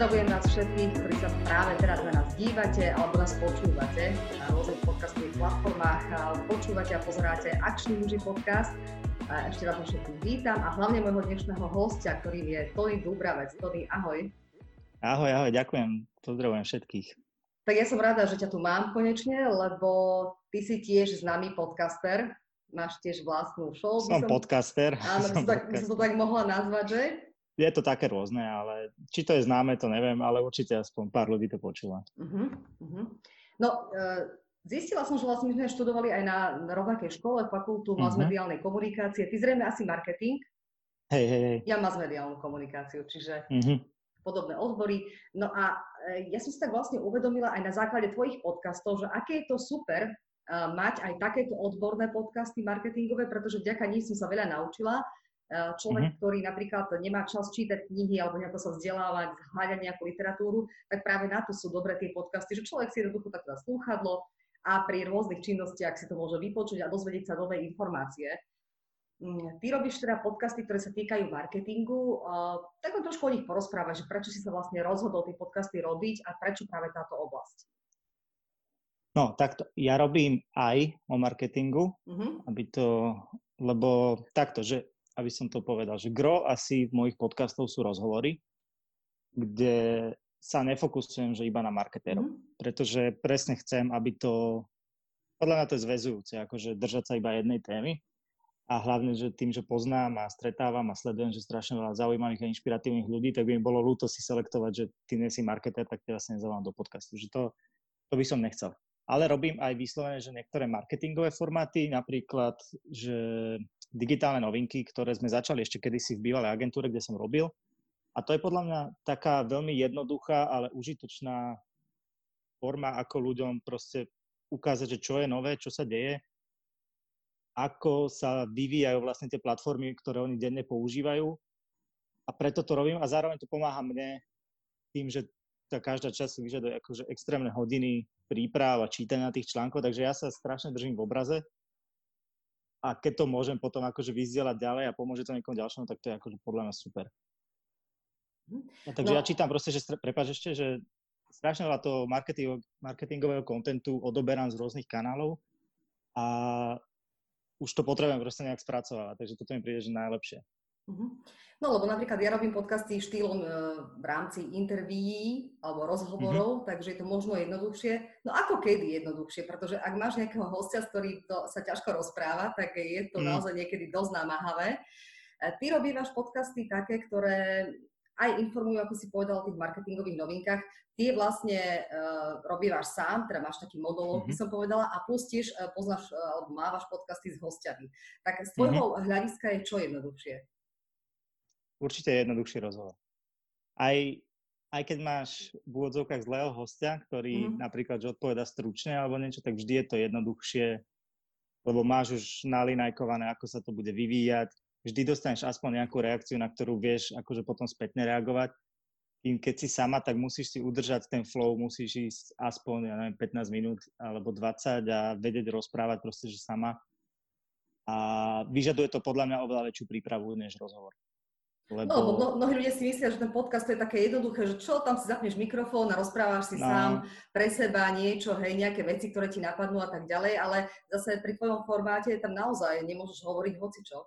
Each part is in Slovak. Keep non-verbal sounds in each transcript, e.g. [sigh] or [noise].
Pozdravujem vás všetkých, ktorí sa práve teraz na nás dívate alebo nás počúvate na rôznych podcastových platformách. Počúvate a pozeráte Akčný muži podcast. Ešte vás všetkých vítam a hlavne môjho dnešného hostia, ktorým je Tony Dubravec. Tony, ahoj. Ahoj, ahoj, ďakujem. Pozdravujem všetkých. Tak ja som rada, že ťa tu mám konečne, lebo ty si tiež známy podcaster. Máš tiež vlastnú show. Som, som podcaster. Áno, by som, tak, by som to tak mohla nazvať, že? Je to také rôzne, ale či to je známe, to neviem, ale určite aspoň pár ľudí to počúva. Uh-huh, uh-huh. No, uh, zistila som, že vlastne my sme študovali aj na rovnakej škole, fakultu uh-huh. masmediálnej komunikácie. Ty zrejme asi marketing. Hej, hej, hej. Ja masmediálnu komunikáciu, čiže uh-huh. podobné odbory. No a uh, ja som si tak vlastne uvedomila aj na základe tvojich podcastov, že aké je to super uh, mať aj takéto odborné podcasty marketingové, pretože vďaka nich som sa veľa naučila človek, mm-hmm. ktorý napríklad nemá čas čítať knihy alebo nejako sa vzdelávať, hľadať nejakú literatúru, tak práve na to sú dobré tie podcasty, že človek si jednoducho tak slúchadlo a pri rôznych činnostiach si to môže vypočuť a dozvedieť sa nové informácie. Mm, ty robíš teda podcasty, ktoré sa týkajú marketingu, eh, tak on trošku o nich porozpráva, že prečo si sa vlastne rozhodol tie podcasty robiť a prečo práve táto oblasť? No, takto. Ja robím aj o marketingu, uh-huh. aby to, lebo takto, že aby som to povedal, že gro asi v mojich podcastov sú rozhovory, kde sa nefokusujem, že iba na marketérov. Mm. Pretože presne chcem, aby to, podľa mňa to je zväzujúce, akože držať sa iba jednej témy. A hlavne, že tým, že poznám a stretávam a sledujem, že strašne veľa zaujímavých a inšpiratívnych ľudí, tak by mi bolo ľúto si selektovať, že ty nie si marketér, tak ťa vlastne nezavolám do podcastu. Že to, to by som nechcel. Ale robím aj vyslovene, že niektoré marketingové formáty, napríklad, že digitálne novinky, ktoré sme začali ešte kedysi v bývalej agentúre, kde som robil. A to je podľa mňa taká veľmi jednoduchá, ale užitočná forma, ako ľuďom proste ukázať, že čo je nové, čo sa deje, ako sa vyvíjajú vlastne tie platformy, ktoré oni denne používajú. A preto to robím a zároveň to pomáha mne tým, že tá každá časť vyžaduje akože extrémne hodiny príprav a čítania tých článkov, takže ja sa strašne držím v obraze a keď to môžem potom akože vyzdielať ďalej a pomôže to niekomu ďalšiemu, tak to je akože podľa mňa super. Mhm. No, takže no. ja čítam proste, že, prepáč ešte, že strašne veľa toho marketing, marketingového kontentu odoberám z rôznych kanálov a už to potrebujem proste nejak spracovať, takže toto mi príde, že najlepšie. Mhm. No lebo napríklad ja robím podcasty štýlom e, v rámci intervíí alebo rozhovorov, mm-hmm. takže je to možno jednoduchšie. No ako kedy jednoduchšie, pretože ak máš nejakého hostia, s ktorým to sa ťažko rozpráva, tak je to mm. naozaj niekedy dosť namáhavé. E, ty robívaš podcasty také, ktoré aj informujú, ako si povedal, o tých marketingových novinkách. Tie vlastne uh, robívaš sám, teda máš taký monológ, mm-hmm. by som povedala, a plus tiež uh, poznáš, uh, alebo mávaš podcasty s hostiami. Tak z tvojho mm-hmm. hľadiska je čo jednoduchšie? Určite je jednoduchší rozhovor. Aj, aj keď máš v úvodzovkách zlého hostia, ktorý mm-hmm. napríklad že odpoveda stručne alebo niečo, tak vždy je to jednoduchšie, lebo máš už nalinajkované, ako sa to bude vyvíjať. Vždy dostaneš aspoň nejakú reakciu, na ktorú vieš akože potom spätne reagovať. Kým keď si sama, tak musíš si udržať ten flow, musíš ísť aspoň, ja neviem, 15 minút alebo 20 a vedieť rozprávať proste, že sama. A vyžaduje to podľa mňa oveľa väčšiu prípravu než rozhovor. Lebo... No, no, mnohí ľudia si myslia, že ten podcast to je také jednoduché, že čo, tam si zapneš mikrofón a rozprávaš si no. sám pre seba niečo, hej, nejaké veci, ktoré ti napadnú a tak ďalej, ale zase pri tvojom formáte tam naozaj nemôžeš hovoriť hoci čo.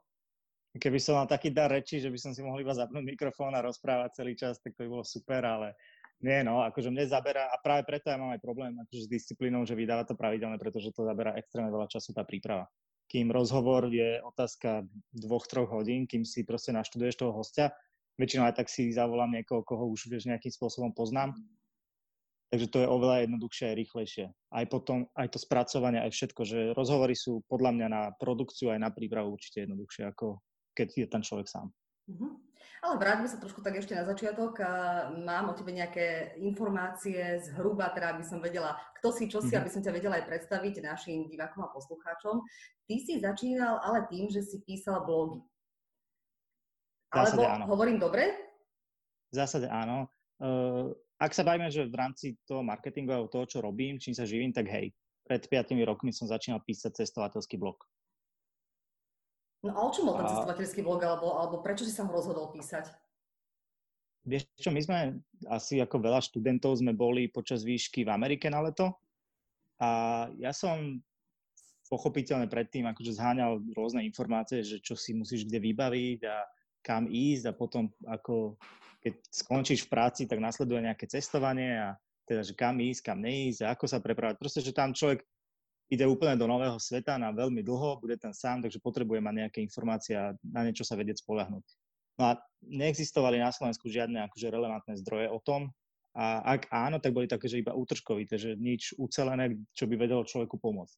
Keby som mal taký dar reči, že by som si mohol iba zapnúť mikrofón a rozprávať celý čas, tak to by bolo super, ale nie, no, akože mne zabera, a práve preto ja mám aj problém akože s disciplínou, že vydáva to pravidelne, pretože to zabera extrémne veľa času tá príprava kým rozhovor je otázka dvoch, troch hodín, kým si proste naštuduješ toho hostia. Väčšinou aj tak si zavolám niekoho, koho už vieš nejakým spôsobom poznám. Takže to je oveľa jednoduchšie a rýchlejšie. Aj potom, aj to spracovanie, aj všetko, že rozhovory sú podľa mňa na produkciu aj na prípravu určite jednoduchšie, ako keď je ten človek sám. Uh-huh. Ale vráťme sa trošku tak ešte na začiatok. Mám o tebe nejaké informácie zhruba, teda aby som vedela, kto si, čo si, mm-hmm. aby som ťa vedela aj predstaviť našim divákom a poslucháčom. Ty si začínal ale tým, že si písal blogy. Alebo áno. hovorím dobre? V zásade áno. Uh, ak sa bavíme, že v rámci toho marketingu a toho, čo robím, čím sa živím, tak hej. Pred 5 rokmi som začínal písať cestovateľský blog. No a o čom bol ten cestovateľský blog, alebo, alebo prečo si sa ho rozhodol písať? Vieš čo, my sme asi ako veľa študentov sme boli počas výšky v Amerike na leto a ja som pochopiteľne predtým akože zháňal rôzne informácie, že čo si musíš kde vybaviť a kam ísť a potom ako keď skončíš v práci, tak nasleduje nejaké cestovanie a teda, že kam ísť, kam neísť a ako sa prepravať. Proste, že tam človek ide úplne do nového sveta na veľmi dlho, bude tam sám, takže potrebuje mať nejaké informácie a na niečo sa vedieť spolahnuť. No a neexistovali na Slovensku žiadne akože relevantné zdroje o tom a ak áno, tak boli také, že iba útržkovité, že nič ucelené, čo by vedelo človeku pomôcť.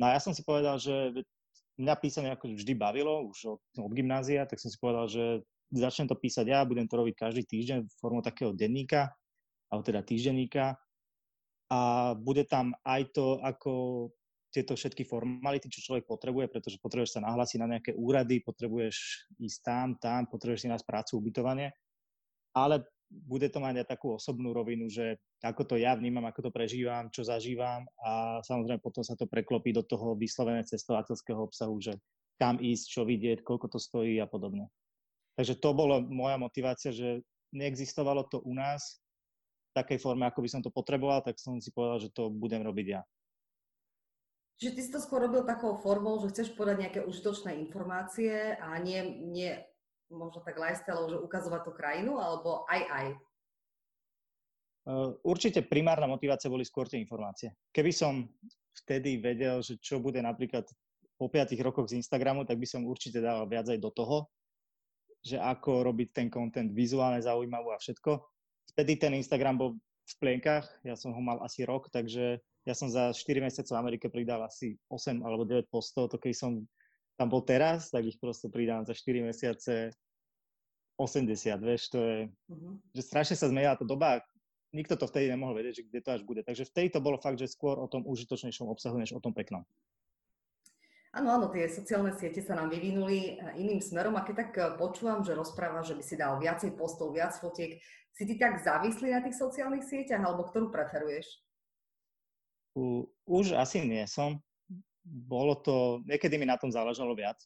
No a ja som si povedal, že mňa písanie ako vždy bavilo, už od, od gymnázia, tak som si povedal, že začnem to písať ja, budem to robiť každý týždeň formou takého denníka, alebo teda týždenníka. A bude tam aj to, ako tieto všetky formality, čo človek potrebuje, pretože potrebuješ sa nahlásiť na nejaké úrady, potrebuješ ísť tam, tam, potrebuješ si nájsť prácu, ubytovanie. Ale bude to mať aj takú osobnú rovinu, že ako to ja vnímam, ako to prežívam, čo zažívam a samozrejme potom sa to preklopí do toho vyslovené cestovateľského obsahu, že kam ísť, čo vidieť, koľko to stojí a podobne. Takže to bola moja motivácia, že neexistovalo to u nás v takej forme, ako by som to potreboval, tak som si povedal, že to budem robiť ja. Čiže ty si to skôr robil takou formou, že chceš podať nejaké užitočné informácie a nie, nie možno tak lifestyle, že ukazovať tú krajinu, alebo aj aj? Určite primárna motivácia boli skôr tie informácie. Keby som vtedy vedel, že čo bude napríklad po 5 rokoch z Instagramu, tak by som určite dal viac aj do toho, že ako robiť ten content vizuálne zaujímavý a všetko. Vtedy ten Instagram bol v plienkach, ja som ho mal asi rok, takže ja som za 4 mesiace v Amerike pridal asi 8 alebo 9 postov, to keď som tam bol teraz, tak ich proste pridám za 4 mesiace 80, vieš, to je, uh-huh. že strašne sa zmenila tá doba, nikto to vtedy nemohol vedieť, že kde to až bude. Takže vtedy to bolo fakt, že skôr o tom užitočnejšom obsahu, než o tom peknom. Áno, áno, tie sociálne siete sa nám vyvinuli eh, iným smerom a keď tak eh, počúvam, že rozpráva, že by si dal viacej postov, viac fotiek, si ty tak závislý na tých sociálnych sieťach alebo ktorú preferuješ? U, už asi nie som. Bolo to, niekedy mi na tom záležalo viac.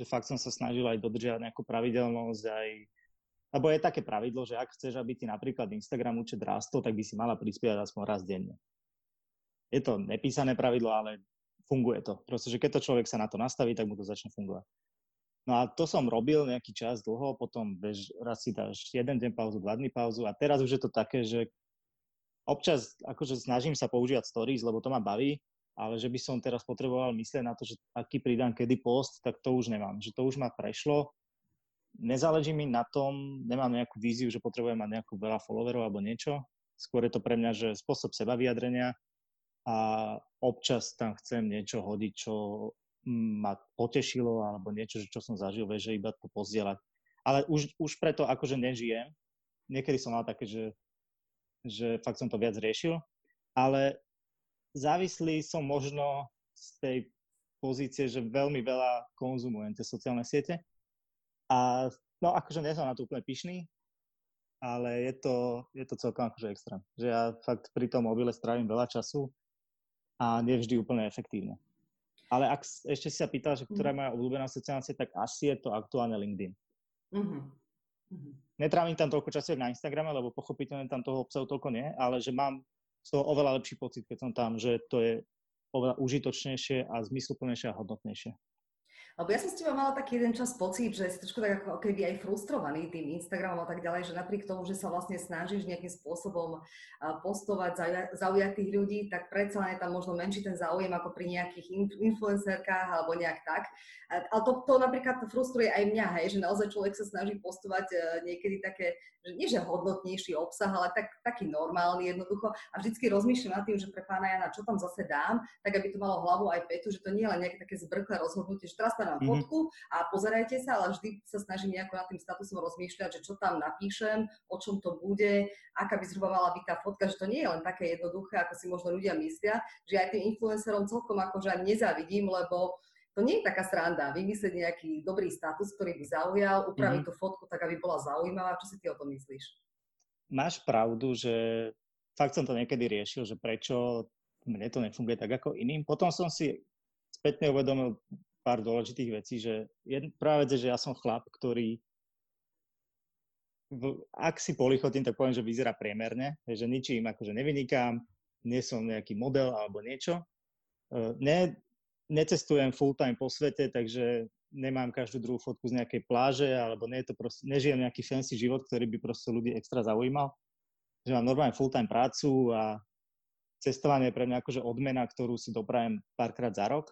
Že fakt som sa snažil aj dodržiavať nejakú pravidelnosť, aj lebo je také pravidlo, že ak chceš, aby ti napríklad Instagram účet rástol, tak by si mala prispievať aspoň raz denne. Je to nepísané pravidlo, ale funguje to. Proste, že keď to človek sa na to nastaví, tak mu to začne fungovať. No a to som robil nejaký čas dlho, potom bež, raz si dáš jeden deň pauzu, dva dny pauzu a teraz už je to také, že občas akože snažím sa používať stories, lebo to ma baví, ale že by som teraz potreboval myslieť na to, že aký pridám kedy post, tak to už nemám. Že to už ma prešlo. Nezáleží mi na tom, nemám nejakú víziu, že potrebujem mať nejakú veľa followerov alebo niečo. Skôr je to pre mňa, že spôsob seba vyjadrenia, a občas tam chcem niečo hodiť, čo ma potešilo alebo niečo, čo som zažil, vieš, že iba to pozdieľať. Ale už, už preto akože nežijem. Niekedy som mal také, že, že fakt som to viac riešil, ale závislý som možno z tej pozície, že veľmi veľa konzumujem tie sociálne siete. A no akože nie som na to úplne pyšný, ale je to, je to celkom akože extrém. Že ja fakt pri tom mobile strávim veľa času a nevždy úplne efektívne. Ale ak ešte si sa pýtal, že ktorá je mhm. moja obľúbená sociálna sieť, tak asi je to aktuálne LinkedIn. Uh-huh. Uh-huh. Netrávim tam toľko času na Instagrame, lebo pochopiteľne tam toho obsahu toľko nie, ale že mám z toho oveľa lepší pocit, keď som tam, že to je oveľa užitočnejšie a zmysluplnejšie a hodnotnejšie. Lebo ja som s teba mala taký jeden čas pocit, že si trošku tak ako keby aj frustrovaný tým Instagramom a tak ďalej, že napriek tomu, že sa vlastne snažíš nejakým spôsobom postovať zaujatých ľudí, tak predsa len je tam možno menší ten záujem ako pri nejakých influencerkách alebo nejak tak. Ale to, to napríklad frustruje aj mňa, hej, že naozaj človek sa snaží postovať e, niekedy také, že nie že hodnotnejší obsah, ale tak, taký normálny jednoducho. A vždycky rozmýšľam nad tým, že pre pána Jana, čo tam zase dám, tak aby to malo hlavu aj petu, že to nie je len nejaké také zbrklé rozhodnutie, že teraz mám mm-hmm. fotku a pozerajte sa, ale vždy sa snažím nejako nad tým statusom rozmýšľať, že čo tam napíšem, o čom to bude, aká by zhruba mala byť tá fotka, že to nie je len také jednoduché, ako si možno ľudia myslia, že aj tým influencerom celkom akože ani nezávidím, lebo to nie je taká sranda, vymyslieť nejaký dobrý status, ktorý by zaujal, upraviť mm-hmm. tú fotku tak, aby bola zaujímavá. Čo si ty o tom myslíš? Máš pravdu, že fakt som to niekedy riešil, že prečo mne to nefunguje tak ako iným. Potom som si spätne uvedomil pár dôležitých vecí, že vec je, že ja som chlap, ktorý ak si polichotím, tak poviem, že vyzerá priemerne, že ničím akože nevynikám, nie som nejaký model alebo niečo. E, ne, necestujem full time po svete, takže nemám každú druhú fotku z nejakej pláže, alebo nie je to proste, nežijem nejaký fancy život, ktorý by proste ľudí extra zaujímal. Že mám normálne full time prácu a cestovanie je pre mňa akože odmena, ktorú si doprajem párkrát za rok.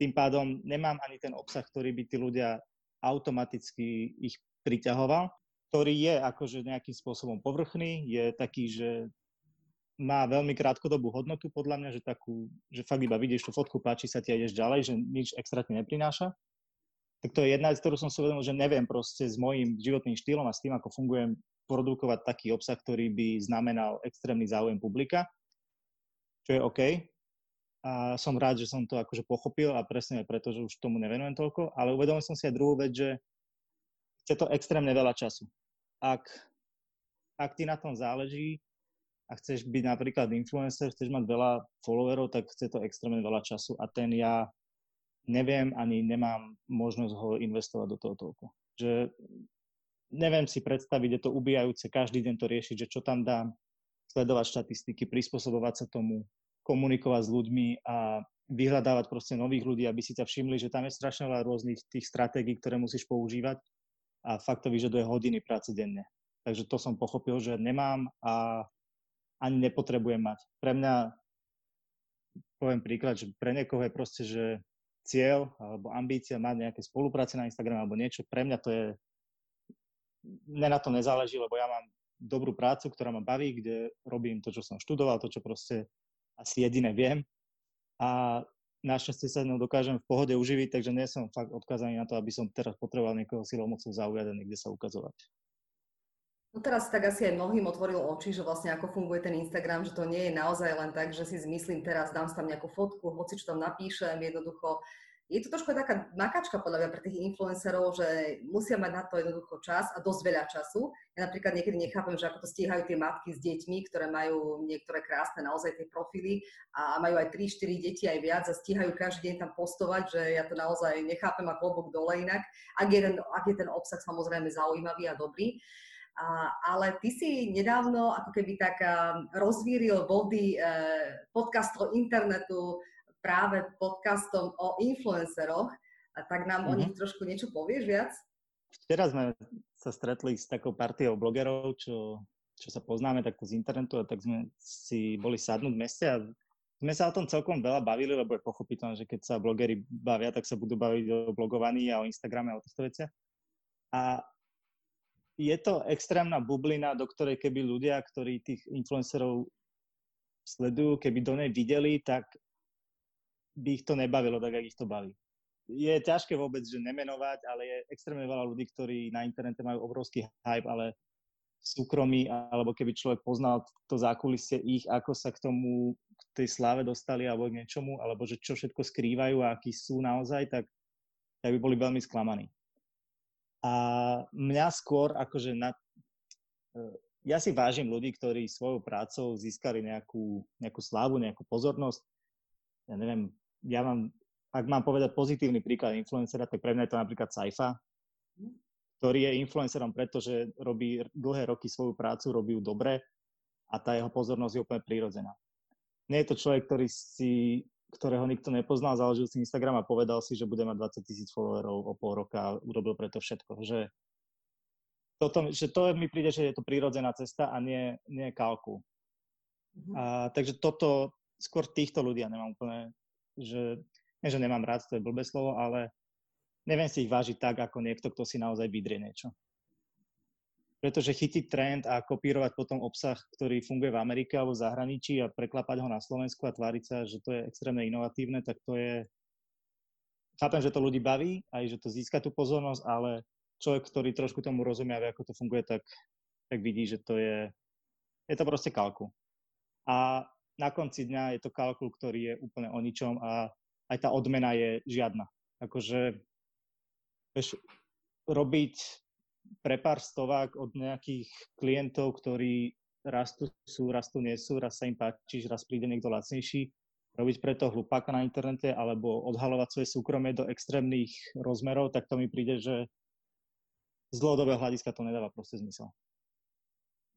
Tým pádom nemám ani ten obsah, ktorý by tí ľudia automaticky ich priťahoval, ktorý je akože nejakým spôsobom povrchný, je taký, že má veľmi krátkodobú hodnotu podľa mňa, že takú, že fakt iba vidíš tú fotku, páči sa ti a ideš ďalej, že nič extra ti neprináša. Tak to je jedna vec, ktorú som si uvedomil, že neviem proste s mojím životným štýlom a s tým, ako fungujem, produkovať taký obsah, ktorý by znamenal extrémny záujem publika, čo je OK. A som rád, že som to akože pochopil a presne preto, že už tomu nevenujem toľko, ale uvedomil som si aj druhú vec, že chce to extrémne veľa času. Ak, ak ti na tom záleží, a chceš byť napríklad influencer, chceš mať veľa followerov, tak chce to extrémne veľa času a ten ja neviem ani nemám možnosť ho investovať do toho toľko. Že neviem si predstaviť, je to ubijajúce každý deň to riešiť, že čo tam dám, sledovať štatistiky, prispôsobovať sa tomu, komunikovať s ľuďmi a vyhľadávať proste nových ľudí, aby si ťa všimli, že tam je strašne veľa rôznych tých stratégií, ktoré musíš používať a fakt to vyžaduje hodiny práce denne. Takže to som pochopil, že nemám a ani nepotrebujem mať. Pre mňa, poviem príklad, že pre niekoho je proste, že cieľ alebo ambícia mať nejaké spolupráce na Instagrame alebo niečo, pre mňa to je, mne na to nezáleží, lebo ja mám dobrú prácu, ktorá ma baví, kde robím to, čo som študoval, to, čo proste asi jediné viem a našťastie sa ňou dokážem v pohode uživiť, takže nie som fakt odkazaný na to, aby som teraz potreboval niekoho silou mocou zaujať a niekde sa ukazovať. No teraz tak asi aj mnohým otvoril oči, že vlastne ako funguje ten Instagram, že to nie je naozaj len tak, že si zmyslím teraz, dám tam nejakú fotku, hoci čo tam napíšem, jednoducho je to trošku taká nakačka podľa mňa pre tých influencerov, že musia mať na to jednoducho čas a dosť veľa času. Ja napríklad niekedy nechápem, že ako to stíhajú tie matky s deťmi, ktoré majú niektoré krásne naozaj tie profily a majú aj 3-4 deti aj viac a stíhajú každý deň tam postovať, že ja to naozaj nechápem a klobok dole inak, ak je ten, ak je ten obsah samozrejme zaujímavý a dobrý. A, ale ty si nedávno ako keby tak rozvíril vody e, podcastov internetu práve podcastom o influenceroch. A tak nám mm-hmm. o mhm. nich trošku niečo povieš viac? Včera sme sa stretli s takou partiou blogerov, čo, čo sa poznáme takto z internetu a tak sme si boli sadnúť v meste a sme sa o tom celkom veľa bavili, lebo je pochopiteľné, že keď sa blogery bavia, tak sa budú baviť o blogovaní a o Instagrame a o týchto veciach. A je to extrémna bublina, do ktorej keby ľudia, ktorí tých influencerov sledujú, keby do nej videli, tak by ich to nebavilo tak, jak ich to baví. Je ťažké vôbec, že nemenovať, ale je extrémne veľa ľudí, ktorí na internete majú obrovský hype, ale súkromí, alebo keby človek poznal to zákulisie ich, ako sa k tomu, k tej sláve dostali alebo k niečomu, alebo že čo všetko skrývajú a akí sú naozaj, tak, tak by boli veľmi sklamaní. A mňa skôr akože na, e, ja si vážim ľudí, ktorí svojou prácou získali nejakú, nejakú slávu, nejakú pozornosť. Ja neviem, ja mám, ak mám povedať pozitívny príklad influencera, tak pre mňa je to napríklad Saifa, ktorý je influencerom, pretože robí dlhé roky svoju prácu, robí ju dobre a tá jeho pozornosť je úplne prírodzená. Nie je to človek, ktorý si ktorého nikto nepoznal, založil si Instagram a povedal si, že bude mať 20 tisíc followerov o pol roka a urobil preto všetko. Že, toto, že to mi príde, že je to prírodzená cesta a nie, nie kalku. Mm-hmm. A, takže toto, skôr týchto ľudí ja nemám úplne, že, že nemám rád, to je blbé slovo, ale neviem si ich vážiť tak, ako niekto, kto si naozaj vydrie niečo pretože chytiť trend a kopírovať potom obsah, ktorý funguje v Amerike alebo v zahraničí a preklapať ho na Slovensku a tváriť sa, že to je extrémne inovatívne, tak to je... Chápem, že to ľudí baví, aj že to získa tú pozornosť, ale človek, ktorý trošku tomu rozumie vie, ako to funguje, tak, tak vidí, že to je... Je to proste kalku. A na konci dňa je to kalkul, ktorý je úplne o ničom a aj tá odmena je žiadna. Akože, vieš, robiť pre pár stovák od nejakých klientov, ktorí rastú sú, rastú nie sú, raz sa im páči, raz príde niekto lacnejší, robiť preto hlupáka na internete alebo odhalovať svoje súkromie do extrémnych rozmerov, tak to mi príde, že z dlhodobého hľadiska to nedáva proste zmysel.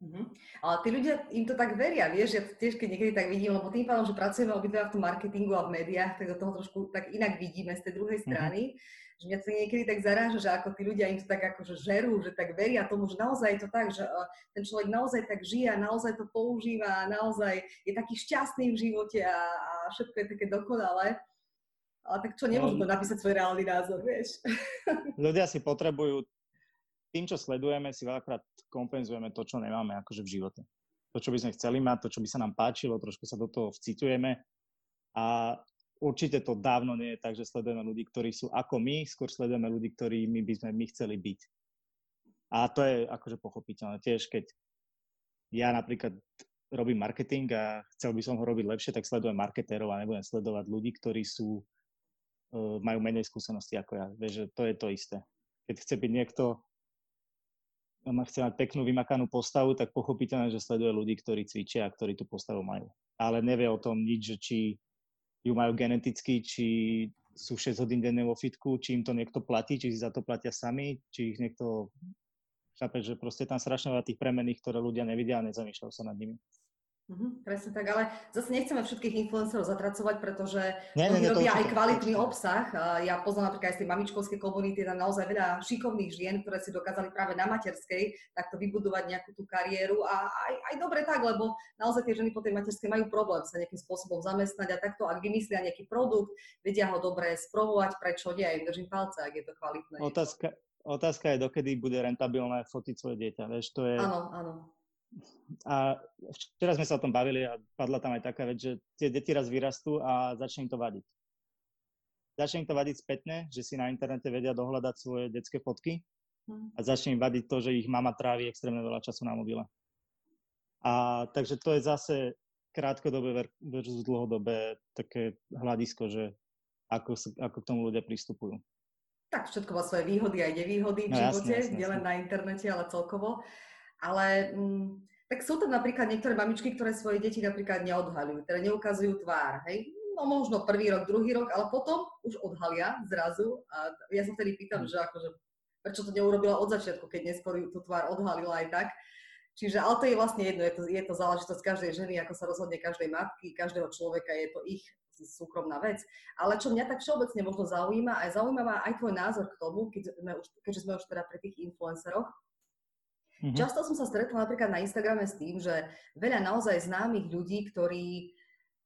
Uh-huh. Ale tí ľudia im to tak veria, vieš, ja tiež keď niekedy tak vidím, lebo tým pádom, že pracujeme obidva v tom marketingu a v médiách, tak do toho trošku tak inak vidíme z tej druhej mhm. strany, uh-huh. že mňa to niekedy tak zaráža, že ako tí ľudia im to tak akože žerú, že tak veria tomu, že naozaj je to tak, že uh, ten človek naozaj tak žije a naozaj to používa a naozaj je taký šťastný v živote a, a všetko je také dokonalé. Ale tak čo, nemôžu to no. napísať svoj reálny názor, vieš. [laughs] Ľudia si potrebujú tým, čo sledujeme, si veľakrát kompenzujeme to, čo nemáme akože v živote. To, čo by sme chceli mať, to, čo by sa nám páčilo, trošku sa do toho vcitujeme a určite to dávno nie je tak, že sledujeme ľudí, ktorí sú ako my, skôr sledujeme ľudí, ktorými by sme my chceli byť. A to je akože pochopiteľné. Tiež keď ja napríklad robím marketing a chcel by som ho robiť lepšie, tak sledujem marketérov a nebudem sledovať ľudí, ktorí sú, e, majú menej skúsenosti ako ja. Vieš, že to je to isté. Keď chce byť niekto má chce mať peknú vymakanú postavu, tak pochopiteľne, že sleduje ľudí, ktorí cvičia a ktorí tú postavu majú. Ale nevie o tom nič, že či ju majú geneticky, či sú 6 hodín denne vo fitku, či im to niekto platí, či si za to platia sami, či ich niekto... Chápe, že proste tam strašne veľa tých premených, ktoré ľudia nevidia a nezamýšľajú sa nad nimi. Mm-hmm, presne tak, ale zase nechceme všetkých influencerov zatracovať, pretože nie, oni nie, robia aj kvalitný obsah. Ja poznám napríklad aj z tej mamičkovskej komunity, tam naozaj veľa šikovných žien, ktoré si dokázali práve na materskej takto vybudovať nejakú tú kariéru a aj, aj dobre tak, lebo naozaj tie ženy po tej materskej majú problém sa nejakým spôsobom zamestnať a takto, ak vymyslia nejaký produkt, vedia ho dobre spromovať, prečo nie, aj držím palce, ak je to kvalitné. Otázka, otázka je, dokedy bude rentabilné fotiť svoje dieťa, vieš, to je... Áno, áno a včera sme sa o tom bavili a padla tam aj taká vec, že tie deti raz vyrastú a začne im to vadiť. Začne im to vadiť spätne, že si na internete vedia dohľadať svoje detské fotky a začne im vadiť to, že ich mama trávi extrémne veľa času na mobile. A takže to je zase krátkodobé versus dlhodobé také hľadisko, že ako, ako k tomu ľudia pristupujú. Tak všetko má svoje výhody aj nevýhody v no, živote, jasne, jasne, nielen na internete, ale celkovo. Ale mm, tak sú tam napríklad niektoré mamičky, ktoré svoje deti napríklad neodhalujú, teda neukazujú tvár, hej? No možno prvý rok, druhý rok, ale potom už odhalia zrazu. A ja sa vtedy pýtam, že akože, prečo to neurobila od začiatku, keď neskôr tú tvár odhalila aj tak. Čiže, ale to je vlastne jedno, je to, je to záležitosť každej ženy, ako sa rozhodne každej matky, každého človeka, je to ich súkromná vec. Ale čo mňa tak všeobecne možno zaujíma, aj zaujímavá aj tvoj názor k tomu, keď sme už, keďže sme už teda pri tých influenceroch, Mm-hmm. Často som sa stretla napríklad na Instagrame s tým, že veľa naozaj známych ľudí, ktorí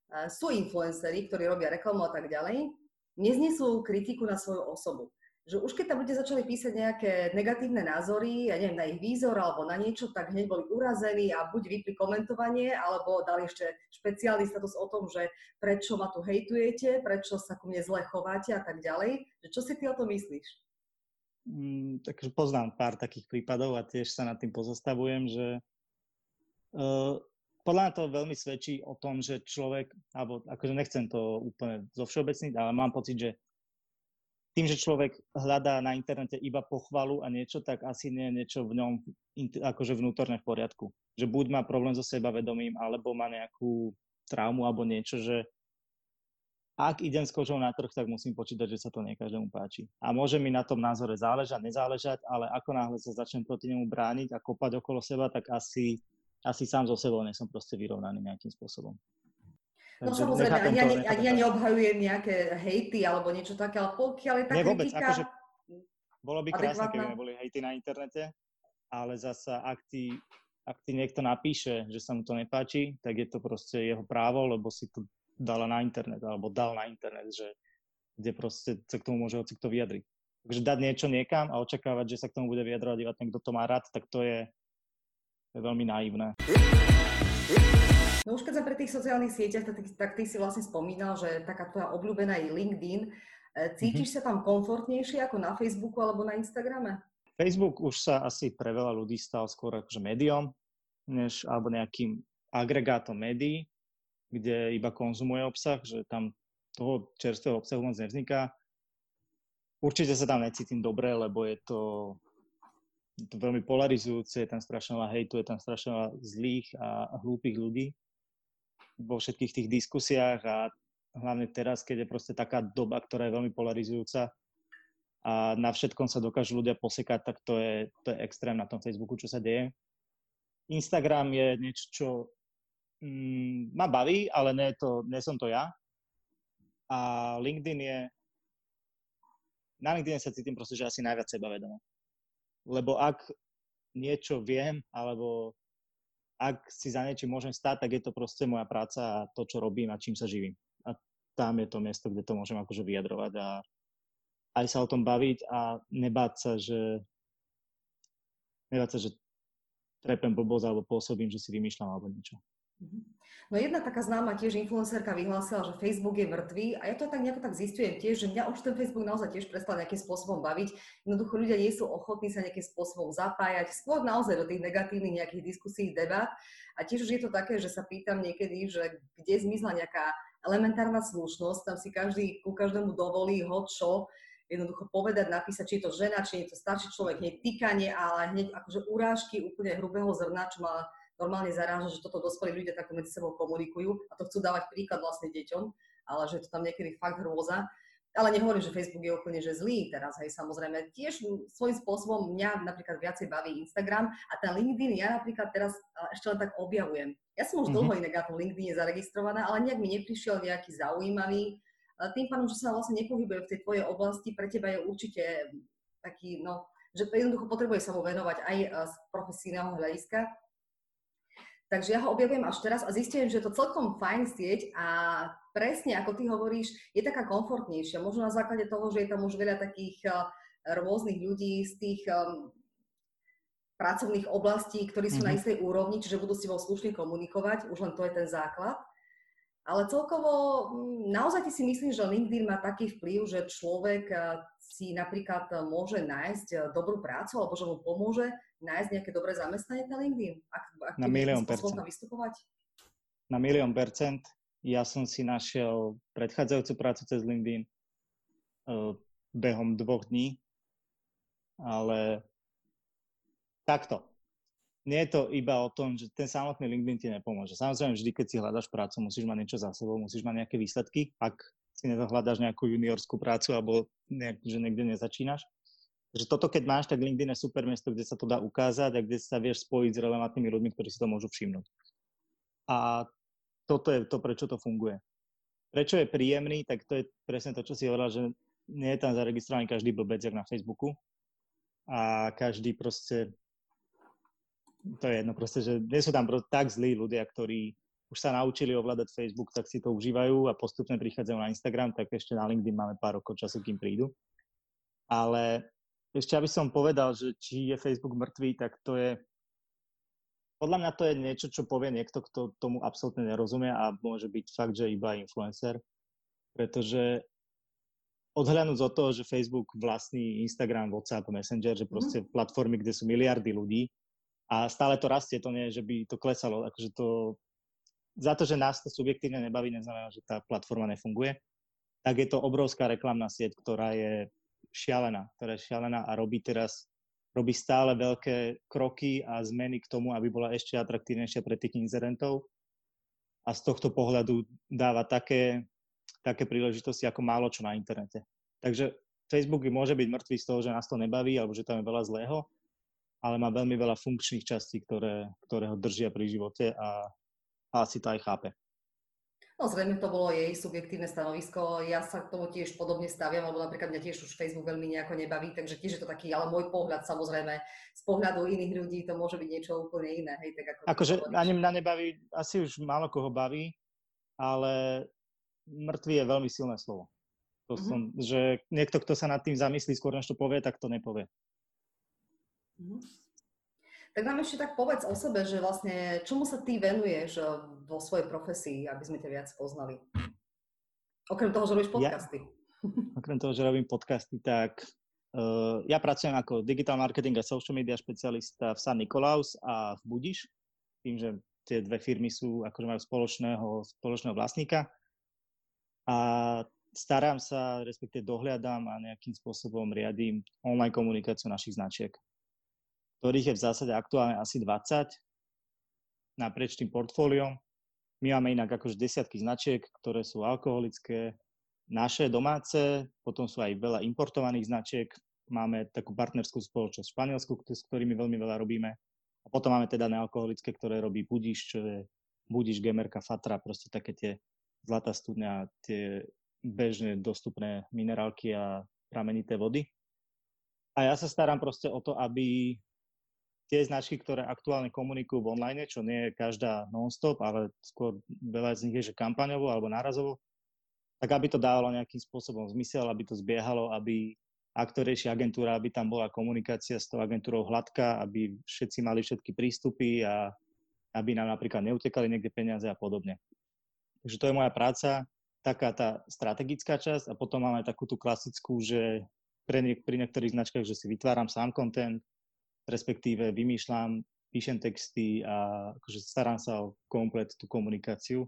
uh, sú influenceri, ktorí robia reklamu a tak ďalej, neznesú kritiku na svoju osobu. Že už keď tam ľudia začali písať nejaké negatívne názory, ja neviem, na ich výzor alebo na niečo, tak hneď boli urazení a buď vypli komentovanie, alebo dali ešte špeciálny status o tom, že prečo ma tu hejtujete, prečo sa ku mne zle chováte a tak ďalej. Že čo si ty o tom myslíš? Mm, takže poznám pár takých prípadov a tiež sa nad tým pozastavujem, že uh, podľa mňa to veľmi svedčí o tom, že človek, alebo akože nechcem to úplne zo všeobecniť, ale mám pocit, že tým, že človek hľadá na internete iba pochvalu a niečo, tak asi nie je niečo v ňom akože vnútorne v poriadku. Že buď má problém so sebavedomím, alebo má nejakú traumu alebo niečo, že ak idem s kožou na trh, tak musím počítať, že sa to nie každému páči. A môže mi na tom názore záležať, nezáležať, ale ako náhle sa začnem proti nemu brániť a kopať okolo seba, tak asi, asi sám so sebou nie som proste vyrovnaný nejakým spôsobom. No Takže samozrejme, ani, ani, ani ja neobhajujem nejaké hejty alebo niečo také, ale pokiaľ je tá Nie, vôbec, kritika... Akože, bolo by krásne, keby neboli hejty na internete, ale zasa, ak ti, ak ti niekto napíše, že sa mu to nepáči, tak je to proste jeho právo, lebo si to dala na internet, alebo dal na internet, že kde proste sa k tomu môže hoci kto vyjadriť. Takže dať niečo niekam a očakávať, že sa k tomu bude vyjadrovať iba ten, kto to má rád, tak to je, je veľmi naivné. No už keď sme pri tých sociálnych sieťach, tak, tak ty si vlastne spomínal, že taká tvoja obľúbená je LinkedIn. E, cítiš mm-hmm. sa tam komfortnejšie ako na Facebooku alebo na Instagrame? Facebook už sa asi pre veľa ľudí stal skôr akože médium, než, alebo nejakým agregátom médií kde iba konzumuje obsah, že tam toho čerstvého obsahu moc nevzniká. Určite sa tam necítim dobre, lebo je to, je to veľmi polarizujúce, je tam strašne veľa hejtu, je tam strašne veľa zlých a hlúpých ľudí vo všetkých tých diskusiách a hlavne teraz, keď je proste taká doba, ktorá je veľmi polarizujúca a na všetkom sa dokážu ľudia posekať, tak to je, to je extrém na tom Facebooku, čo sa deje. Instagram je niečo, čo mm, ma baví, ale nie, to, nie som to ja. A LinkedIn je... Na LinkedIn sa cítim proste, že asi najviac sebavedomo. Lebo ak niečo viem, alebo ak si za niečím môžem stať, tak je to proste moja práca a to, čo robím a čím sa živím. A tam je to miesto, kde to môžem akože vyjadrovať a aj sa o tom baviť a nebáť sa, že nebáť sa, že trepem blbosť alebo pôsobím, že si vymýšľam alebo niečo. Mhm. No jedna taká známa tiež influencerka vyhlásila, že Facebook je mŕtvý a ja to tak nejako tak zistujem tiež, že mňa už ten Facebook naozaj tiež prestal nejakým spôsobom baviť. Jednoducho ľudia nie sú ochotní sa nejakým spôsobom zapájať, skôr naozaj do tých negatívnych nejakých diskusí, debat. A tiež už je to také, že sa pýtam niekedy, že kde zmizla nejaká elementárna slušnosť, tam si každý ku každému dovolí ho čo, jednoducho povedať, napísať, či je to žena, či je to starší človek, hneď týkanie, ale hneď akože urážky úplne hrubého zrna, čo ma normálne zaráža, že toto dospelí ľudia takto medzi sebou komunikujú a to chcú dávať príklad vlastne deťom, ale že to tam niekedy fakt hrôza. Ale nehovorím, že Facebook je úplne že zlý teraz, hej, samozrejme. Tiež svojím spôsobom mňa napríklad viacej baví Instagram a ten LinkedIn ja napríklad teraz ešte len tak objavujem. Ja som už mm-hmm. dlho inak na tom LinkedIne zaregistrovaná, ale nejak mi neprišiel nejaký zaujímavý. Tým pádom, že sa vlastne nepohybujem v tej tvojej oblasti, pre teba je určite taký, no, že jednoducho potrebuje sa mu venovať aj z profesijného hľadiska, Takže ja ho objavujem až teraz a zistujem, že je to celkom fajn sieť a presne ako ty hovoríš, je taká komfortnejšia. Možno na základe toho, že je tam už veľa takých uh, rôznych ľudí z tých um, pracovných oblastí, ktorí sú mm-hmm. na istej úrovni, čiže budú si vo slušne komunikovať, už len to je ten základ. Ale celkovo mm, naozaj si myslíš, že LinkedIn má taký vplyv, že človek si napríklad môže nájsť dobrú prácu alebo že mu pomôže nájsť nejaké dobré zamestnanie na LinkedIn? Ak, ak na milión percent. vystupovať? Na milión percent. Ja som si našiel predchádzajúcu prácu cez LinkedIn uh, behom dvoch dní, ale takto nie je to iba o tom, že ten samotný LinkedIn ti nepomôže. Samozrejme, vždy, keď si hľadaš prácu, musíš mať niečo za sebou, musíš mať nejaké výsledky. Ak si nedohľadaš nejakú juniorskú prácu alebo nejak, že niekde nezačínaš. Takže toto, keď máš, tak LinkedIn je super miesto, kde sa to dá ukázať a kde sa vieš spojiť s relevantnými ľuďmi, ktorí si to môžu všimnúť. A toto je to, prečo to funguje. Prečo je príjemný, tak to je presne to, čo si hovorila, že nie je tam zaregistrovaný každý blbec, jak na Facebooku. A každý proste to je jedno proste, že nie sú tam tak zlí ľudia, ktorí už sa naučili ovládať Facebook, tak si to užívajú a postupne prichádzajú na Instagram, tak ešte na LinkedIn máme pár rokov času, kým prídu. Ale ešte aby som povedal, že či je Facebook mŕtvý, tak to je podľa mňa to je niečo, čo povie niekto, kto tomu absolútne nerozumie a môže byť fakt, že iba influencer. Pretože odhľadnúť od toho, že Facebook vlastní Instagram, WhatsApp, Messenger, že proste platformy, kde sú miliardy ľudí, a stále to rastie, to nie je, že by to klesalo. Akože to, za to, že nás to subjektívne nebaví, neznamená, že tá platforma nefunguje. Tak je to obrovská reklamná sieť, ktorá je šialená, ktorá je šialená a robí teraz robí stále veľké kroky a zmeny k tomu, aby bola ešte atraktívnejšia pre tých inzerentov. A z tohto pohľadu dáva také, také príležitosti ako málo čo na internete. Takže Facebook môže byť mŕtvý z toho, že nás to nebaví alebo že tam je veľa zlého, ale má veľmi veľa funkčných častí, ktoré, ktoré ho držia pri živote a, a asi to aj chápe. No zrejme to bolo jej subjektívne stanovisko. Ja sa k tomu tiež podobne staviam, lebo napríklad mňa tiež už Facebook veľmi nejako nebaví, takže tiež je to taký, ale môj pohľad samozrejme, z pohľadu iných ľudí to môže byť niečo úplne iné. Hej, tak ako akože ani mňa nebaví, asi už málo koho baví, ale mŕtvý je veľmi silné slovo. To mm-hmm. som, že niekto, kto sa nad tým zamyslí skôr, než to povie, tak to nepovie. Mhm. Tak nám ešte tak povedz o sebe, že vlastne čomu sa ty venuješ eh, vo svojej profesii, aby sme ťa viac poznali? Okrem toho, že robíš podcasty. Ja, [laughs] okrem toho, že robím podcasty, tak uh, ja pracujem ako digital marketing a social media špecialista v San Nikolaus a v Budiš, tým, že tie dve firmy sú, akože majú spoločného, spoločného vlastníka. A starám sa, respektíve dohľadám a nejakým spôsobom riadím online komunikáciu našich značiek ktorých je v zásade aktuálne asi 20 naprieč tým portfóliom. My máme inak akože desiatky značiek, ktoré sú alkoholické, naše domáce, potom sú aj veľa importovaných značiek. Máme takú partnerskú spoločnosť v Španielsku, s ktorými veľmi veľa robíme. A potom máme teda nealkoholické, ktoré robí Budiš, čo je Budiš, Gemerka, Fatra, proste také tie zlatá studňa, tie bežne dostupné minerálky a pramenité vody. A ja sa starám proste o to, aby tie značky, ktoré aktuálne komunikujú v online, čo nie je každá non-stop, ale skôr veľa z nich je, že kampaňovo alebo nárazovo, tak aby to dávalo nejakým spôsobom zmysel, aby to zbiehalo, aby ak to rieši agentúra, aby tam bola komunikácia s tou agentúrou hladká, aby všetci mali všetky prístupy a aby nám napríklad neutekali niekde peniaze a podobne. Takže to je moja práca, taká tá strategická časť a potom máme takú tú klasickú, že pre pri niektorých značkách, že si vytváram sám content, respektíve vymýšľam, píšem texty a akože starám sa o komplet tú komunikáciu,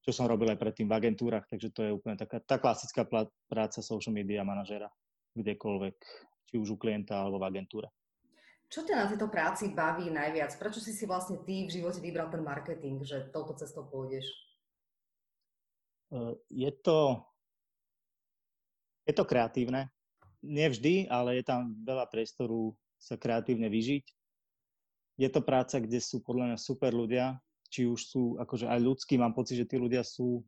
čo som robil aj predtým v agentúrach, takže to je úplne taká tá klasická práca social media manažera kdekoľvek, či už u klienta alebo v agentúre. Čo ťa na tejto práci baví najviac? Prečo si si vlastne ty v živote vybral ten marketing, že touto cestou pôjdeš? Je to, je to kreatívne. Nie vždy, ale je tam veľa priestoru sa kreatívne vyžiť. Je to práca, kde sú podľa mňa super ľudia, či už sú akože aj ľudskí, mám pocit, že tí ľudia sú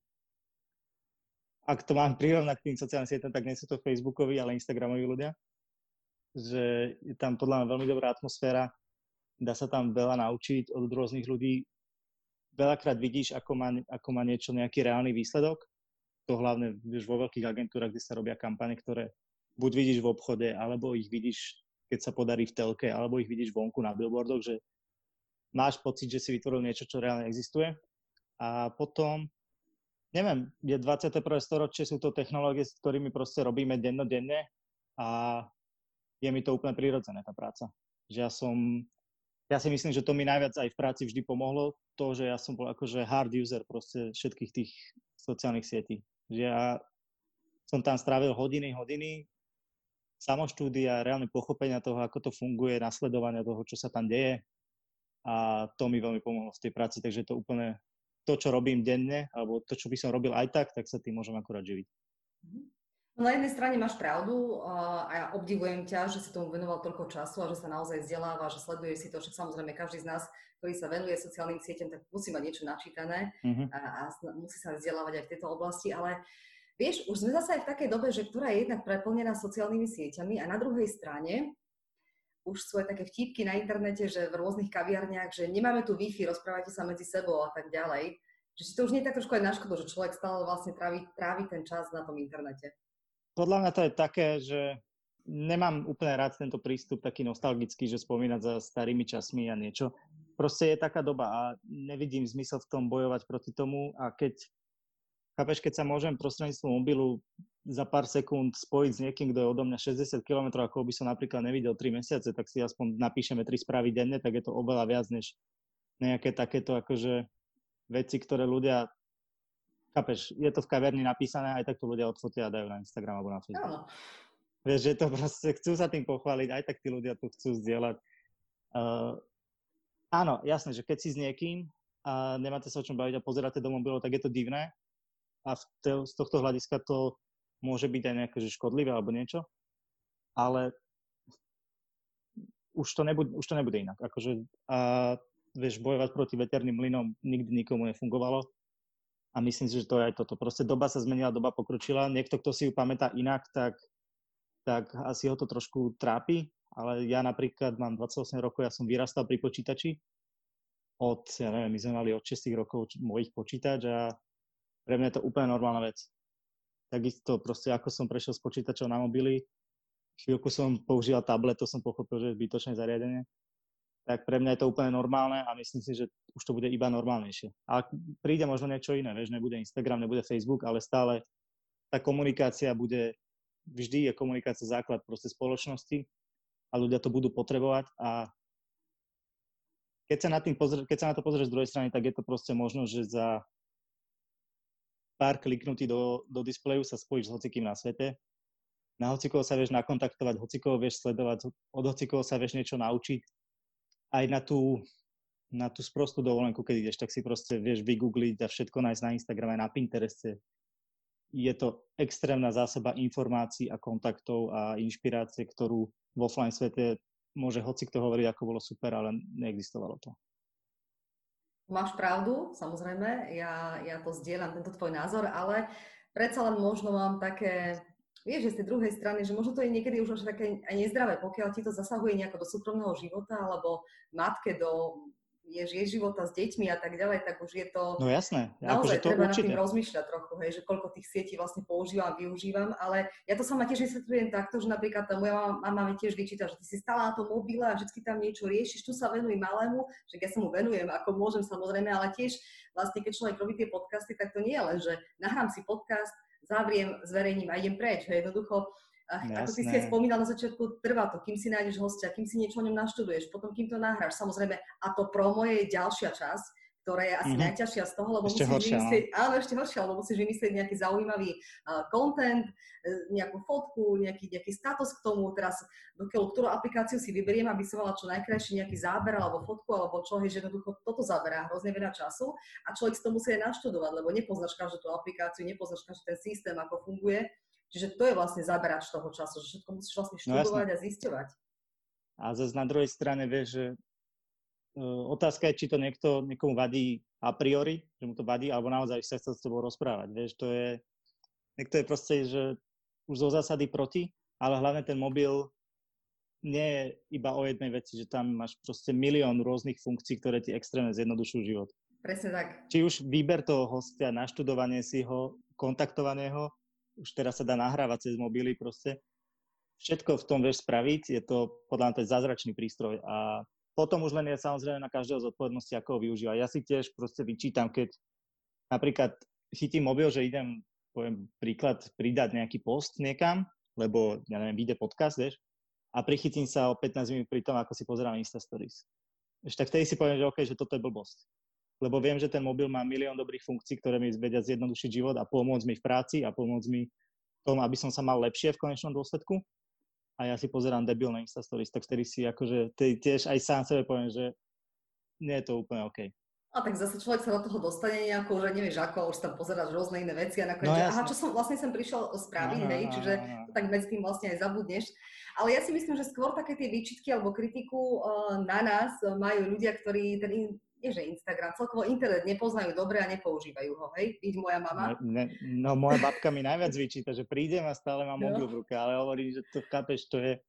ak to mám prirovnať k tým sociálnym sieťam, tak nie sú to Facebookoví, ale Instagramoví ľudia. Že je tam podľa mňa veľmi dobrá atmosféra, dá sa tam veľa naučiť od rôznych ľudí. Veľakrát vidíš, ako má, ako má niečo nejaký reálny výsledok. To hlavne vieš, vo veľkých agentúrach, kde sa robia kampane, ktoré buď vidíš v obchode, alebo ich vidíš, keď sa podarí v telke, alebo ich vidíš vonku na billboardoch, že máš pocit, že si vytvoril niečo, čo reálne existuje. A potom neviem, je 21. storočie, sú to technológie, s ktorými proste robíme dennodenne a je mi to úplne prirodzené, tá práca. Že ja som, ja si myslím, že to mi najviac aj v práci vždy pomohlo, to, že ja som bol akože hard user proste všetkých tých sociálnych sietí. Že ja som tam strávil hodiny, hodiny, samoštúdia, reálne pochopenia toho, ako to funguje, nasledovania toho, čo sa tam deje. A to mi veľmi pomohlo v tej práci, takže to úplne to, čo robím denne, alebo to, čo by som robil aj tak, tak sa tým môžem akurát živiť. Mhm. No na jednej strane máš pravdu a ja obdivujem ťa, že si tomu venoval toľko času a že sa naozaj vzdeláva, že sleduje si to, že samozrejme každý z nás, ktorý sa venuje sociálnym sieťam, tak musí mať niečo načítané uh-huh. a, a musí sa vzdelávať aj v tejto oblasti, ale vieš, už sme zase aj v takej dobe, že ktorá je jednak preplnená sociálnymi sieťami a na druhej strane už sú aj také vtipky na internete, že v rôznych kaviarniach, že nemáme tu Wi-Fi, rozprávajte sa medzi sebou a tak ďalej. Že si to už nie je tak trošku aj na škodu, že človek stále vlastne trávi, trávi ten čas na tom internete. Podľa mňa to je také, že nemám úplne rád tento prístup taký nostalgický, že spomínať za starými časmi a niečo. Proste je taká doba a nevidím zmysel v tom bojovať proti tomu a keď, chápeš, keď sa môžem prostredníctvom mobilu za pár sekúnd spojiť s niekým, kto je odo mňa 60 km, ako by som napríklad nevidel 3 mesiace, tak si aspoň napíšeme 3 správy denne, tak je to oveľa viac než nejaké takéto akože veci, ktoré ľudia Chápeš, je to v kaverni napísané, aj tak to ľudia odfotia a dajú na Instagram alebo na Facebook. Áno. Vieš, že to proste chcú sa tým pochváliť, aj tak tí ľudia to chcú zdieľať. Uh, áno, jasné, že keď si s niekým a nemáte sa o čom baviť a pozeráte do mobilov, tak je to divné. A z tohto hľadiska to môže byť aj nejaké že škodlivé alebo niečo, ale už to nebude, už to nebude inak. Akože, a vieš, bojovať proti veterným mlynom nikdy nikomu nefungovalo. A myslím si, že to je aj toto. Proste doba sa zmenila, doba pokročila. Niekto, kto si ju pamätá inak, tak, tak asi ho to trošku trápi. Ale ja napríklad mám 28 rokov, ja som vyrastal pri počítači. Od, ja neviem, my sme mali od 6 rokov mojich počítač a pre mňa je to úplne normálna vec takisto proste ako som prešiel z počítačov na mobily, chvíľku som používal tablet, to som pochopil, že je zbytočné zariadenie, tak pre mňa je to úplne normálne a myslím si, že už to bude iba normálnejšie. A príde možno niečo iné, vieš, nebude Instagram, nebude Facebook, ale stále tá komunikácia bude, vždy je komunikácia základ proste spoločnosti a ľudia to budú potrebovať a keď sa na, tým pozrie, keď sa na to pozrieš z druhej strany, tak je to proste možno, že za pár kliknutí do, do displeju sa spojíš s hocikým na svete. Na hocikoho sa vieš nakontaktovať, hocikoho vieš sledovať, od hocikoho sa vieš niečo naučiť. Aj na tú, na tú sprostú dovolenku, keď ideš, tak si proste vieš vygoogliť a všetko nájsť na Instagrame, na Pintereste. Je to extrémna zásoba informácií a kontaktov a inšpirácie, ktorú v offline svete môže hoci kto hovoriť, ako bolo super, ale neexistovalo to. Máš pravdu, samozrejme, ja, ja to zdieľam, tento tvoj názor, ale predsa len možno mám také, vieš, že z tej druhej strany, že možno to je niekedy už až také aj nezdravé, pokiaľ ti to zasahuje nejako do súkromného života alebo matke do je, jej života s deťmi a tak ďalej, tak už je to... No jasné. Naozaj akože to treba určite. nad tým rozmýšľať trochu, hej, že koľko tých sietí vlastne používam, využívam, ale ja to sama tiež vysvetľujem takto, že napríklad tá moja mama mi tiež vyčíta, že ty si stále na tom mobile a vždy tam niečo riešiš, tu sa venuj malému, že ja sa mu venujem, ako môžem samozrejme, ale tiež vlastne keď človek robí tie podcasty, tak to nie je len, že nahrám si podcast, zavriem, zverejním a idem preč. Hej. Jednoducho Jasné. Ako ty si aj spomínal na začiatku, trvá to, kým si nájdeš hostia, kým si niečo o ňom naštuduješ, potom kým to nahráš. Samozrejme, a to promo je ďalšia časť, ktorá je asi mm-hmm. najťažšia z toho, lebo ešte musíš horšia, vymyslieť, no. áno, ešte horšia, lebo musíš vymyslieť nejaký zaujímavý uh, content, uh, nejakú fotku, nejaký, nejaký status k tomu, teraz dokiaľ ktorú aplikáciu si vyberiem, aby som mala čo najkrajší nejaký záber alebo fotku alebo čo, že jednoducho toto zaberá hrozne veľa času a človek si to musí aj naštudovať, lebo nepoznáš každú tú aplikáciu, nepoznáš každý ten systém, ako funguje Čiže to je vlastne zaberač toho času, že všetko musíš vlastne no študovať no, a zisťovať. A zase na druhej strane vieš, že uh, otázka je, či to niekto, niekomu vadí a priori, že mu to vadí, alebo naozaj sa chce s tebou rozprávať. Vieš, to je, niekto je proste, že už zo zásady proti, ale hlavne ten mobil nie je iba o jednej veci, že tam máš proste milión rôznych funkcií, ktoré ti extrémne zjednodušujú život. Presne tak. Či už výber toho hostia, naštudovanie si ho, kontaktovanie ho, už teraz sa dá nahrávať cez mobily proste. Všetko v tom vieš spraviť, je to podľa mňa to zázračný prístroj a potom už len je samozrejme na každého zodpovednosti, ako ho využíva. Ja si tiež proste vyčítam, keď napríklad chytím mobil, že idem, poviem príklad, pridať nejaký post niekam, lebo, ja neviem, vyjde podcast, vieš, a prichytím sa o 15 minút pri tom, ako si pozerám Insta Stories. Ešte tak vtedy si poviem, že OK, že toto je blbosť lebo viem, že ten mobil má milión dobrých funkcií, ktoré mi vedia zjednodušiť život a pomôcť mi v práci a pomôcť mi tom, aby som sa mal lepšie v konečnom dôsledku. A ja si pozerám debilné Insta Stories, tak vtedy si akože tiež aj sám sebe poviem, že nie je to úplne OK. A tak zase človek sa do toho dostane nejako, že nevieš ako, už tam pozeráš rôzne iné veci a nakoniec, no, že aha, čo som vlastne sem prišiel spraviť, no, hej, čiže to tak medzi tým vlastne aj zabudneš. Ale ja si myslím, že skôr také tie výčitky alebo kritiku uh, na nás majú ľudia, ktorí ten nie že Instagram, celkovo internet nepoznajú dobre a nepoužívajú ho, hej? Byť moja mama. Ne, no moja babka mi najviac vyčíta, že prídem a stále mám no. mobil v ruke, ale hovorí, že to chápeš, to je,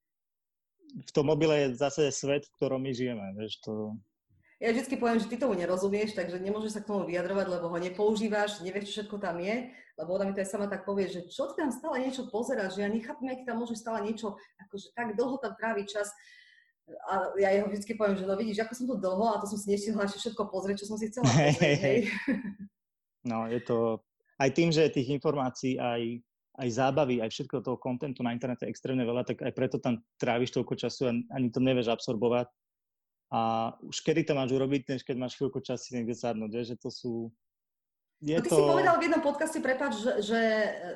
v tom mobile je zase svet, v ktorom my žijeme, vieš, to... Ja vždy poviem, že ty tomu nerozumieš, takže nemôžeš sa k tomu vyjadrovať, lebo ho nepoužívaš, nevieš, čo všetko tam je, lebo ona mi to aj sama tak povie, že čo ty tam stále niečo pozeráš, že ja nechápem, aký tam môžeš stále niečo, akože tak dlho tam tráviť čas a ja jeho vždy poviem, že no vidíš, ako som tu dlho a to som si nestihla všetko pozrieť, čo som si chcela [laughs] pozrieť. Hej. No, je to aj tým, že tých informácií, aj, aj zábavy, aj všetko toho kontentu na internete je extrémne veľa, tak aj preto tam tráviš toľko času a ani to nevieš absorbovať. A už kedy to máš urobiť, než keď máš chvíľku čas si niekde sadnúť, že to sú... Je no ty to... si povedal v jednom podcaste, prepáč, že, že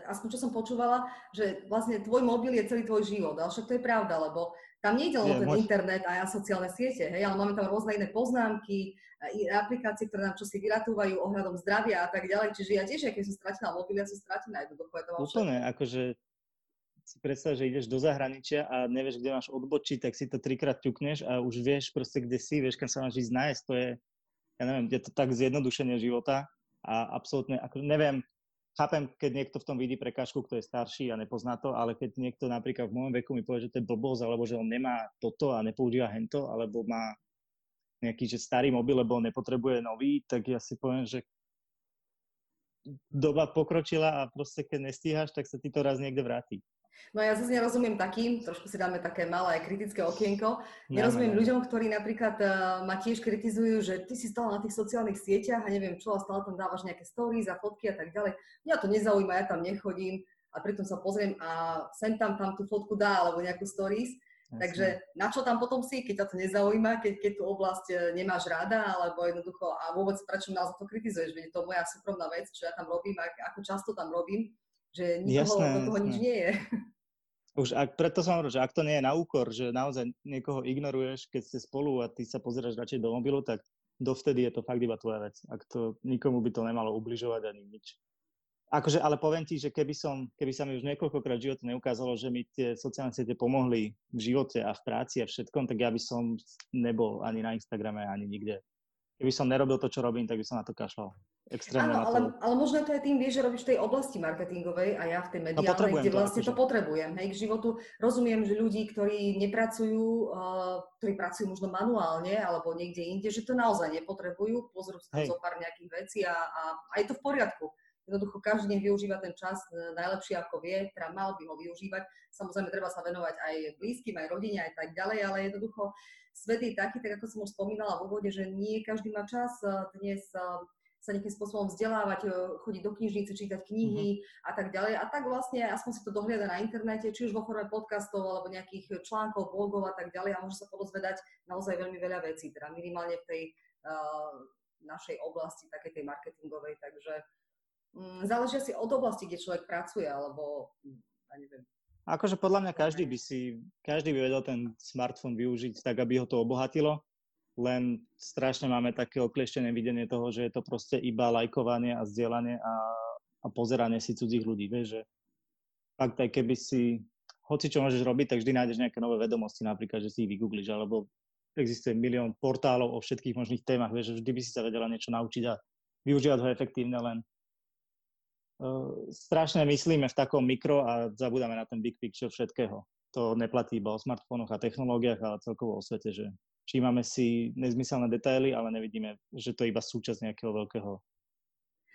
aspoň čo som počúvala, že vlastne tvoj mobil je celý tvoj život, ale však to je pravda, lebo tam nie ide len ten môj... internet a sociálne siete, hej, ale máme tam rôzne iné poznámky, aplikácie, ktoré nám čosi vyratúvajú ohľadom zdravia a tak ďalej. Čiže ja tiež, keď som stratila mobil, ja som stratila jednoducho. Je to Úplne, akože si predstav, že ideš do zahraničia a nevieš, kde máš odbočiť, tak si to trikrát ťukneš a už vieš proste, kde si, vieš, kam sa máš ísť nájsť. To je, ja neviem, je to tak zjednodušenie života a absolútne, ako neviem, chápem, keď niekto v tom vidí prekážku, kto je starší a nepozná to, ale keď niekto napríklad v môjom veku mi povie, že to je blbosť, alebo že on nemá toto a nepoužíva hento, alebo má nejaký že starý mobil, lebo nepotrebuje nový, tak ja si poviem, že doba pokročila a proste keď nestíhaš, tak sa ti to raz niekde vráti. No ja zase nerozumiem takým, trošku si dáme také malé kritické okienko, nerozumiem no, ľuďom, ktorí napríklad uh, ma tiež kritizujú, že ty si stále na tých sociálnych sieťach a neviem čo, a stále tam dávaš nejaké stories a fotky a tak ďalej. Mňa to nezaujíma, ja tam nechodím a pritom sa pozriem a sem tam tam tú fotku dá alebo nejakú stories. Jasne. Takže na čo tam potom si, keď ťa to nezaujíma, keď, keď tú oblasť e, nemáš rada, alebo jednoducho, a vôbec prečo za to kritizuješ, veď to je moja súkromná vec, čo ja tam robím, ako často tam robím, že nikoho jasné, do toho jasné. nič nie je. Už ak, preto som hovoril, že ak to nie je na úkor, že naozaj niekoho ignoruješ, keď ste spolu a ty sa pozeráš radšej do mobilu, tak dovtedy je to fakt iba tvoja vec. Ak to nikomu by to nemalo ubližovať ani nič. Akože, ale poviem ti, že keby, som, keby sa mi už niekoľkokrát v živote neukázalo, že mi tie sociálne siete pomohli v živote a v práci a všetkom, tak ja by som nebol ani na Instagrame, ani nikde. Keby som nerobil to, čo robím, tak by som na to kašľal. Extrémne Áno, ale, ale možno to aj tým, vieš, že robíš v tej oblasti marketingovej a ja v tej no, mediálnej, no, kde vlastne to, to potrebujem. Hej, k životu rozumiem, že ľudí, ktorí nepracujú, uh, ktorí pracujú možno manuálne alebo niekde inde, že to naozaj nepotrebujú, pozrú si zo pár nejakých vecí a, a, a je to v poriadku jednoducho každý deň využíva ten čas e, najlepšie ako vie, teda mal by ho využívať. Samozrejme, treba sa venovať aj blízkym, aj rodine, aj tak ďalej, ale jednoducho svet je taký, tak ako som už spomínala v úvode, že nie každý má čas e, dnes e, sa nejakým spôsobom vzdelávať, chodiť do knižnice, čítať knihy mm-hmm. a tak ďalej. A tak vlastne aspoň si to dohliada na internete, či už vo forme podcastov alebo nejakých článkov, blogov a tak ďalej a môže sa podozvedať naozaj veľmi veľa vecí, teda minimálne v tej uh, našej oblasti, takej tej marketingovej. Takže Mm, záleží asi od oblasti, kde človek pracuje, alebo mm, ja neviem. Akože podľa mňa každý by si, každý by vedel ten smartfón využiť tak, aby ho to obohatilo, len strašne máme také oklieštené videnie toho, že je to proste iba lajkovanie a zdieľanie a, a pozeranie si cudzích ľudí, vieš, že fakt aj keby si, hoci čo môžeš robiť, tak vždy nájdeš nejaké nové vedomosti, napríklad, že si ich vygoogliš, alebo existuje milión portálov o všetkých možných témach, vieš, vždy by si sa vedela niečo naučiť a využívať ho efektívne, len strašne myslíme v takom mikro a zabudáme na ten big picture všetkého. To neplatí iba o smartfónoch a technológiách, ale celkovo o svete, že všímame si nezmyselné detaily, ale nevidíme, že to je iba súčasť nejakého veľkého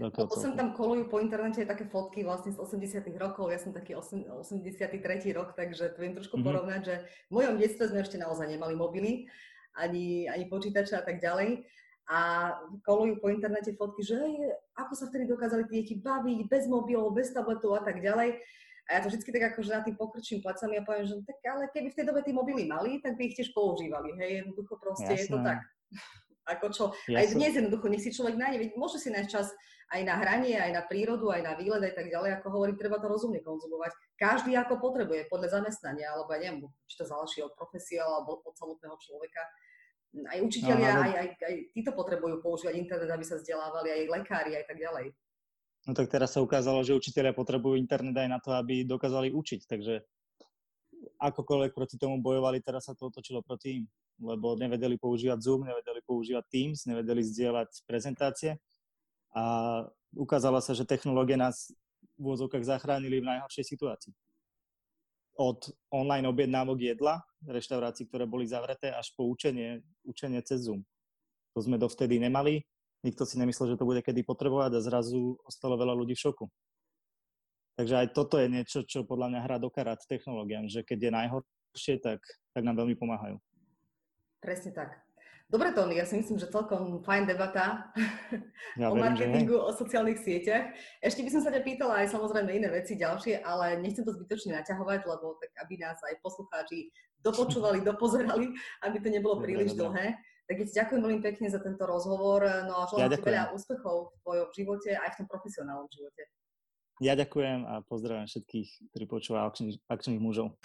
Lebo sem tam kolujú po internete také fotky vlastne z 80 rokov, ja som taký 83. rok, takže to viem trošku mm-hmm. porovnať, že v mojom detstve sme ešte naozaj nemali mobily, ani, ani počítače a tak ďalej a kolujú po internete fotky, že ako sa vtedy dokázali tie deti baviť bez mobilov, bez tabletov a tak ďalej. A ja to vždy tak akože na tým pokrčím plecami a poviem, že tak ale keby v tej dobe tie mobily mali, tak by ich tiež používali. Hej, jednoducho proste Jasné. je to tak. [laughs] Ako čo, Jasné. aj dnes jednoducho, nech si človek nájde, môže si nájsť čas aj na hranie, aj na prírodu, aj na výlet, aj tak ďalej, ako hovorím, treba to rozumne konzumovať. Každý ako potrebuje, podľa zamestnania, alebo ja neviem, či to záleží od profesie alebo od samotného človeka aj učiteľia, no, aj, aj, aj títo potrebujú používať internet, aby sa vzdelávali, aj lekári, aj tak ďalej. No tak teraz sa ukázalo, že učiteľia potrebujú internet aj na to, aby dokázali učiť, takže akokoľvek proti tomu bojovali, teraz sa to otočilo proti im, lebo nevedeli používať Zoom, nevedeli používať Teams, nevedeli zdieľať prezentácie a ukázalo sa, že technológie nás v úvodzovkách zachránili v najhoršej situácii od online objednávok jedla, reštaurácií, ktoré boli zavreté, až po učenie, učenie cez Zoom. To sme dovtedy nemali, nikto si nemyslel, že to bude kedy potrebovať a zrazu ostalo veľa ľudí v šoku. Takže aj toto je niečo, čo podľa mňa hrá do karát technológiám, že keď je najhoršie, tak, tak nám veľmi pomáhajú. Presne tak. Dobre, Tony, ja si myslím, že celkom fajn debata [laughs] ja o marketingu, o sociálnych sieťach. Ešte by som sa ťa pýtala aj samozrejme iné veci ďalšie, ale nechcem to zbytočne naťahovať, lebo tak aby nás aj poslucháči dopočúvali, [laughs] dopozerali, aby to nebolo príliš dlhé. Tak ja ti ďakujem veľmi pekne za tento rozhovor, no a želám ja ti veľa úspechov v tvojom živote aj v tom profesionálnom živote. Ja ďakujem a pozdravím všetkých, ktorí počúvajú akčných, akčných mužov.